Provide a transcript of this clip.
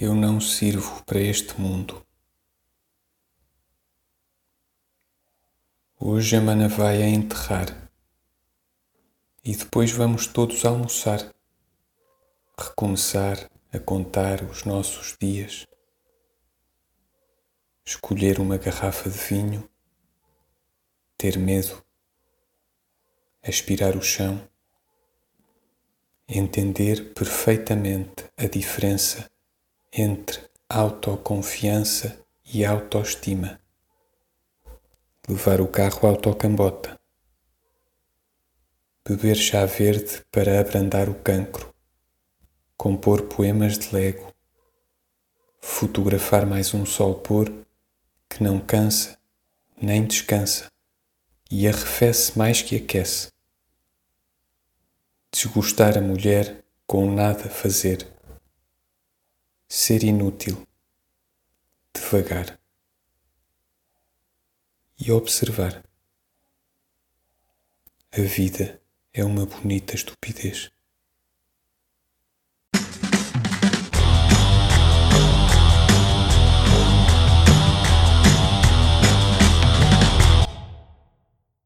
Eu não sirvo para este mundo. Hoje a mana vai a enterrar. E depois vamos todos almoçar, recomeçar a contar os nossos dias, escolher uma garrafa de vinho, ter medo, aspirar o chão, entender perfeitamente a diferença entre autoconfiança e autoestima. Levar o carro à autocambota. Beber chá verde para abrandar o cancro. Compor poemas de lego. Fotografar mais um sol pôr que não cansa nem descansa e arrefece mais que aquece. Desgostar a mulher com nada fazer ser inútil, devagar e observar. A vida é uma bonita estupidez.